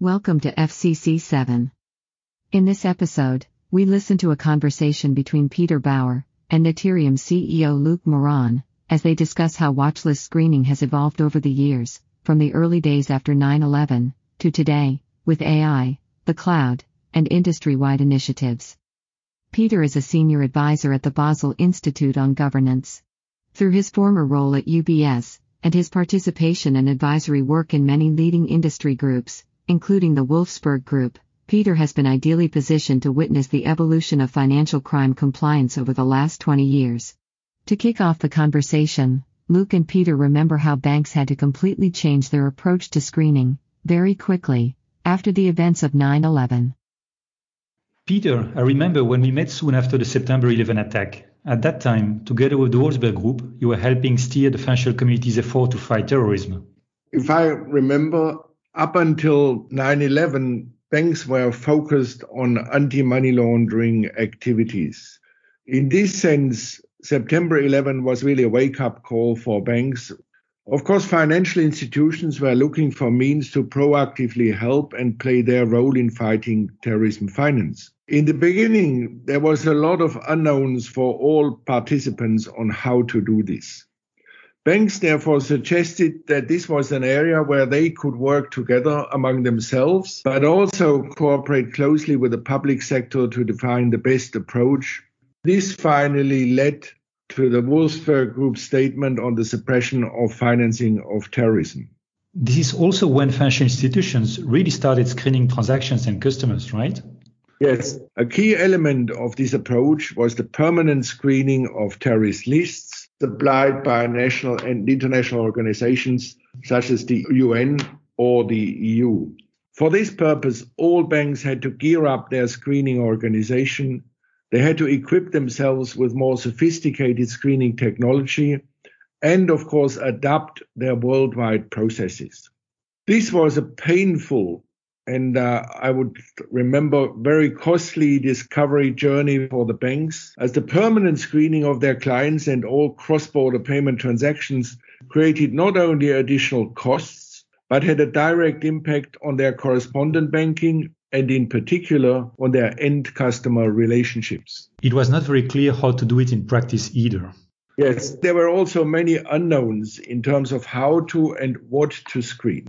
Welcome to FCC 7. In this episode, we listen to a conversation between Peter Bauer and Neterium CEO Luc Meurant as they discuss how watchlist screening has evolved over the years, from the early days after 9 11 to today, with AI, the cloud, and industry wide initiatives. Peter is a senior advisor at the Basel Institute on Governance. Through his former role at UBS, and his participation and advisory work in many leading industry groups, including the Wolfsberg Group, Peter has been ideally positioned to witness the evolution of financial crime compliance over the last 20 years. To kick off the conversation, Luc and Peter remember how banks had to completely change their approach to screening, very quickly, after the events of 9 11. Peter, I remember when we met soon after the September 11 attack. At that time, together with the Wolfsberg Group, you were helping steer the financial community's effort to fight terrorism. If I remember, up until 9 11, banks were focused on anti money laundering activities. In this sense, September 11 was really a wake up call for banks. Of course, financial institutions were looking for means to proactively help and play their role in fighting terrorism finance. In the beginning, there was a lot of unknowns for all participants on how to do this. Banks therefore suggested that this was an area where they could work together among themselves, but also cooperate closely with the public sector to define the best approach. This finally led to the Wolfsberg Group statement on the suppression of financing of terrorism. This is also when financial institutions really started screening transactions and customers, right? Yes, a key element of this approach was the permanent screening of terrorist lists supplied by national and international organizations such as the UN or the EU. For this purpose, all banks had to gear up their screening organization. They had to equip themselves with more sophisticated screening technology and, of course, adapt their worldwide processes. This was a painful and uh, I would remember very costly discovery journey for the banks as the permanent screening of their clients and all cross-border payment transactions created not only additional costs but had a direct impact on their correspondent banking and in particular on their end customer relationships. It was not very clear how to do it in practice either. Yes, there were also many unknowns in terms of how to and what to screen.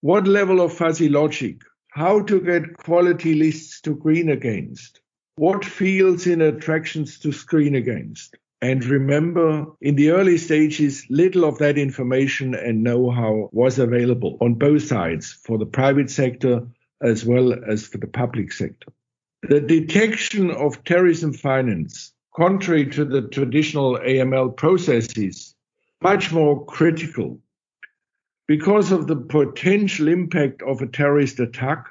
What level of fuzzy logic how to get quality lists to screen against, what fields in attractions to screen against. And remember, in the early stages, little of that information and know how was available on both sides for the private sector as well as for the public sector. The detection of terrorism finance, contrary to the traditional AML processes, much more critical because of the potential impact of a terrorist attack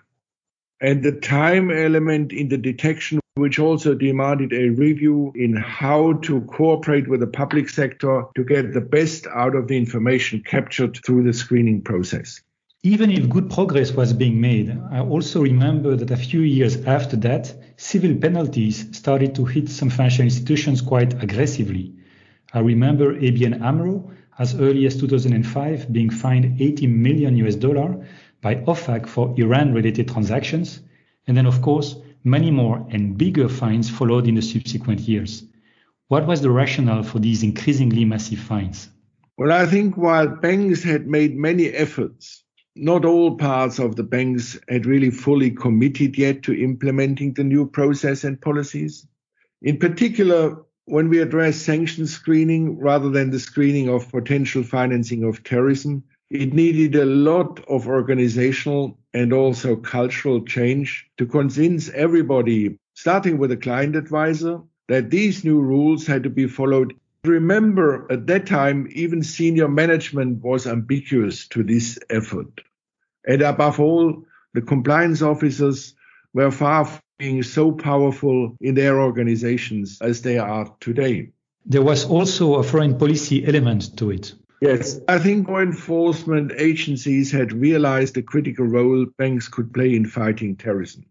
and the time element in the detection, which also demanded a review in how to cooperate with the public sector to get the best out of the information captured through the screening process. Even if good progress was being made, I also remember that a few years after that, civil penalties started to hit some financial institutions quite aggressively. I remember ABN AMRO as early as 2005 being fined 80 million US dollar by OFAC for Iran-related transactions, and then of course many more and bigger fines followed in the subsequent years. What was the rationale for these increasingly massive fines? Well, I think while banks had made many efforts, not all parts of the banks had really fully committed yet to implementing the new process and policies. In particular, when we address sanction screening rather than the screening of potential financing of terrorism, it needed a lot of organizational and also cultural change to convince everybody, starting with a client advisor, that these new rules had to be followed. Remember, at that time, even senior management was ambiguous to this effort. And above all, the compliance officers were far being so powerful in their organizations as they are today. There was also a foreign policy element to it. Yes, I think law enforcement agencies had realized the critical role banks could play in fighting terrorism.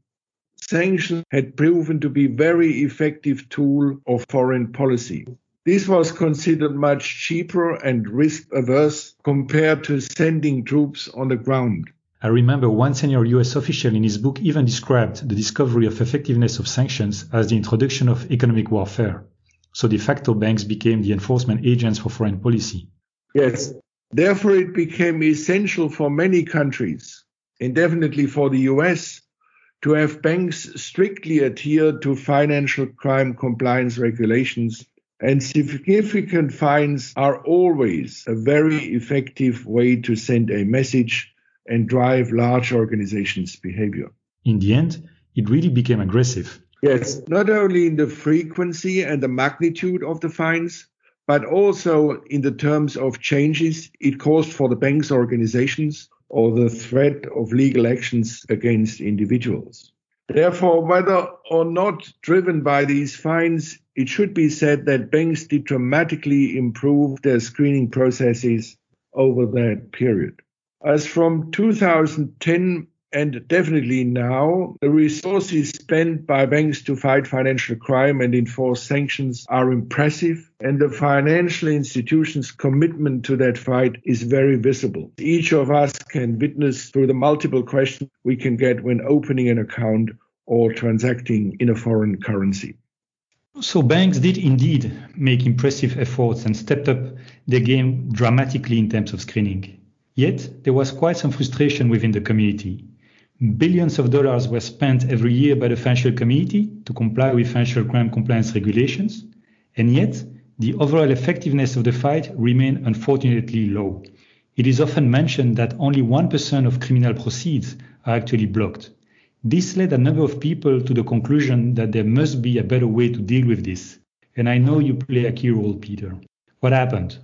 Sanctions had proven to be very effective tool of foreign policy. This was considered much cheaper and risk averse compared to sending troops on the ground. I remember one senior US official in his book even described the discovery of effectiveness of sanctions as the introduction of economic warfare. So de facto banks became the enforcement agents for foreign policy. Yes. Therefore, it became essential for many countries, and definitely for the US, to have banks strictly adhere to financial crime compliance regulations. And significant fines are always a very effective way to send a message and drive large organizations' behavior. In the end, it really became aggressive. Yes, not only in the frequency and the magnitude of the fines, but also in the terms of changes it caused for the bank's organizations or the threat of legal actions against individuals. Therefore, whether or not driven by these fines, it should be said that banks did dramatically improve their screening processes over that period. As from 2010 and definitely now, the resources spent by banks to fight financial crime and enforce sanctions are impressive, and the financial institutions' commitment to that fight is very visible. Each of us can witness through the multiple questions we can get when opening an account or transacting in a foreign currency. So banks did indeed make impressive efforts and stepped up their game dramatically in terms of screening. Yet, there was quite some frustration within the community. Billions of dollars were spent every year by the financial community to comply with financial crime compliance regulations, and yet, the overall effectiveness of the fight remained unfortunately low. It is often mentioned that only 1% of criminal proceeds are actually blocked. This led a number of people to the conclusion that there must be a better way to deal with this. And I know you play a key role, Peter. What happened?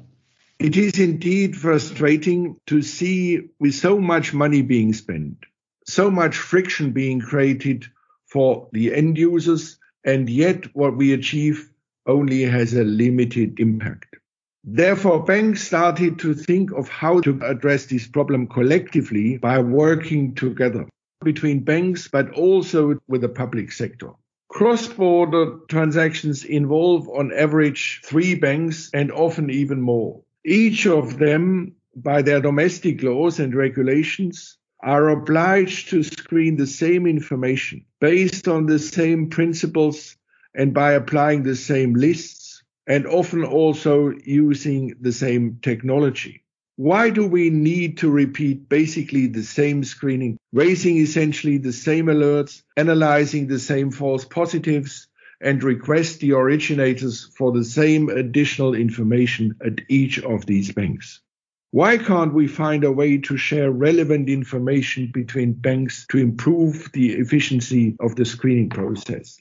It is indeed frustrating to see with so much money being spent, so much friction being created for the end users, and yet what we achieve only has a limited impact. Therefore, banks started to think of how to address this problem collectively by working together between banks, but also with the public sector. Cross-border transactions involve on average three banks and often even more. Each of them, by their domestic laws and regulations, are obliged to screen the same information based on the same principles and by applying the same lists and often also using the same technology. Why do we need to repeat basically the same screening, raising essentially the same alerts, analyzing the same false positives, and request the originators for the same additional information at each of these banks. Why can't we find a way to share relevant information between banks to improve the efficiency of the screening process?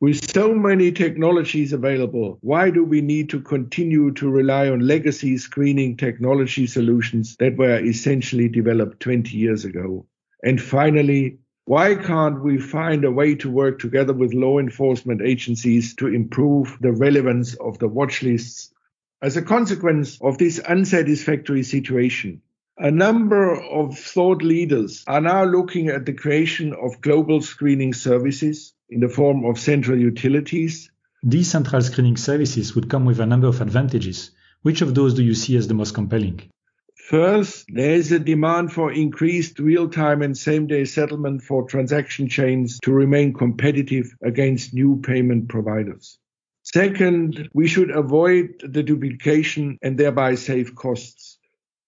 With so many technologies available, why do we need to continue to rely on legacy screening technology solutions that were essentially developed 20 years ago? And finally, why can't we find a way to work together with law enforcement agencies to improve the relevance of the watch lists? As a consequence of this unsatisfactory situation, a number of thought leaders are now looking at the creation of global screening services in the form of central utilities. These central screening services would come with a number of advantages. Which of those do you see as the most compelling? First, there is a demand for increased real-time and same-day settlement for transaction chains to remain competitive against new payment providers. Second, we should avoid the duplication and thereby save costs.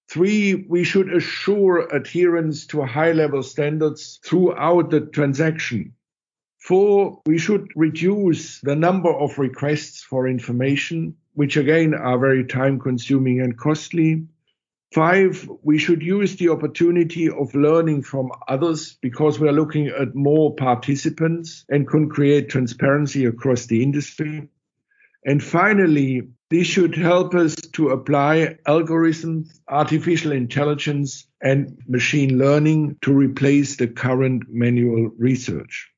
Three, we should assure adherence to high-level standards throughout the transaction. Four, we should reduce the number of requests for information, which again are very time-consuming and costly. Five, we should use the opportunity of learning from others because we are looking at more participants and can create transparency across the industry. And finally, this should help us to apply algorithms, artificial intelligence, and machine learning to replace the current manual research.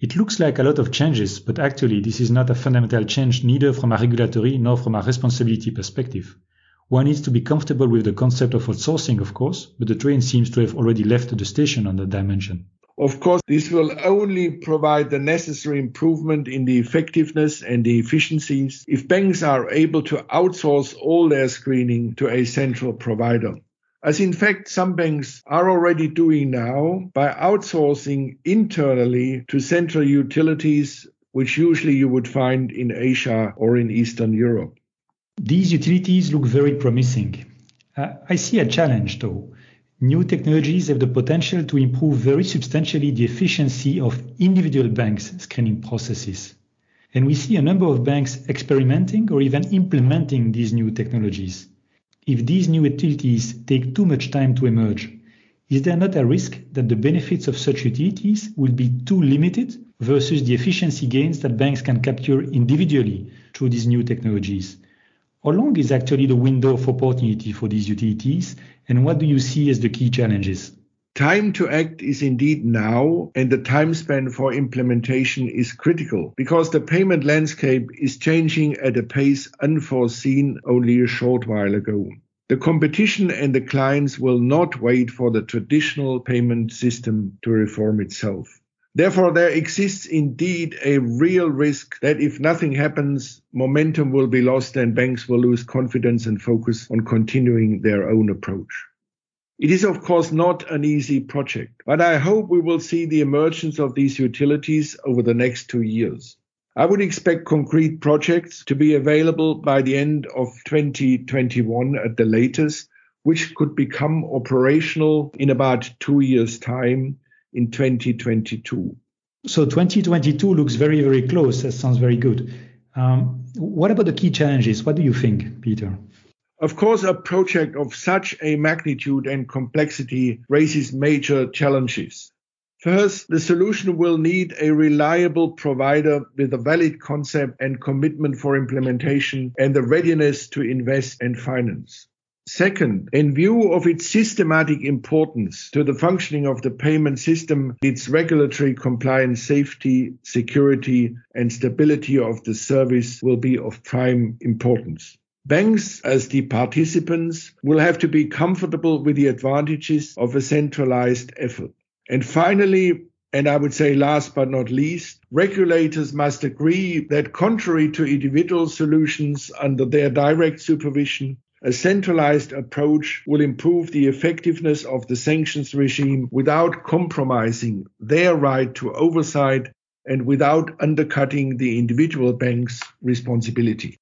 It looks like a lot of changes, but actually, this is not a fundamental change neither from a regulatory nor from a responsibility perspective. One needs to be comfortable with the concept of outsourcing, of course, but the train seems to have already left the station on that dimension. Of course, this will only provide the necessary improvement in the effectiveness and the efficiencies if banks are able to outsource all their screening to a central provider. as in fact some banks are already doing now by outsourcing internally to central utilities, which usually you would find in Asia or in Eastern Europe. These utilities look very promising. Uh, I see a challenge though. New technologies have the potential to improve very substantially the efficiency of individual banks' screening processes. And we see a number of banks experimenting or even implementing these new technologies. If these new utilities take too much time to emerge, is there not a risk that the benefits of such utilities will be too limited versus the efficiency gains that banks can capture individually through these new technologies? How long is actually the window of opportunity for these utilities, and what do you see as the key challenges? Time to act is indeed now, and the time span for implementation is critical because the payment landscape is changing at a pace unforeseen only a short while ago. The competition and the clients will not wait for the traditional payment system to reform itself. Therefore, there exists indeed a real risk that if nothing happens, momentum will be lost and banks will lose confidence and focus on continuing their own approach. It is, of course, not an easy project, but I hope we will see the emergence of these utilities over the next two years. I would expect concrete projects to be available by the end of 2021 at the latest, which could become operational in about two years' time in 2022. So 2022 looks very, very close. That sounds very good. Um, what about the key challenges? What do you think, Peter? Of course, a project of such a magnitude and complexity raises major challenges. First, the solution will need a reliable provider with a valid concept and commitment for implementation and the readiness to invest and finance. Second, in view of its systematic importance to the functioning of the payment system, its regulatory compliance, safety, security, and stability of the service will be of prime importance. Banks, as the participants, will have to be comfortable with the advantages of a centralized effort. And finally, and I would say last but not least, regulators must agree that contrary to individual solutions under their direct supervision, a centralized approach will improve the effectiveness of the sanctions regime without compromising their right to oversight and without undercutting the individual bank's responsibility.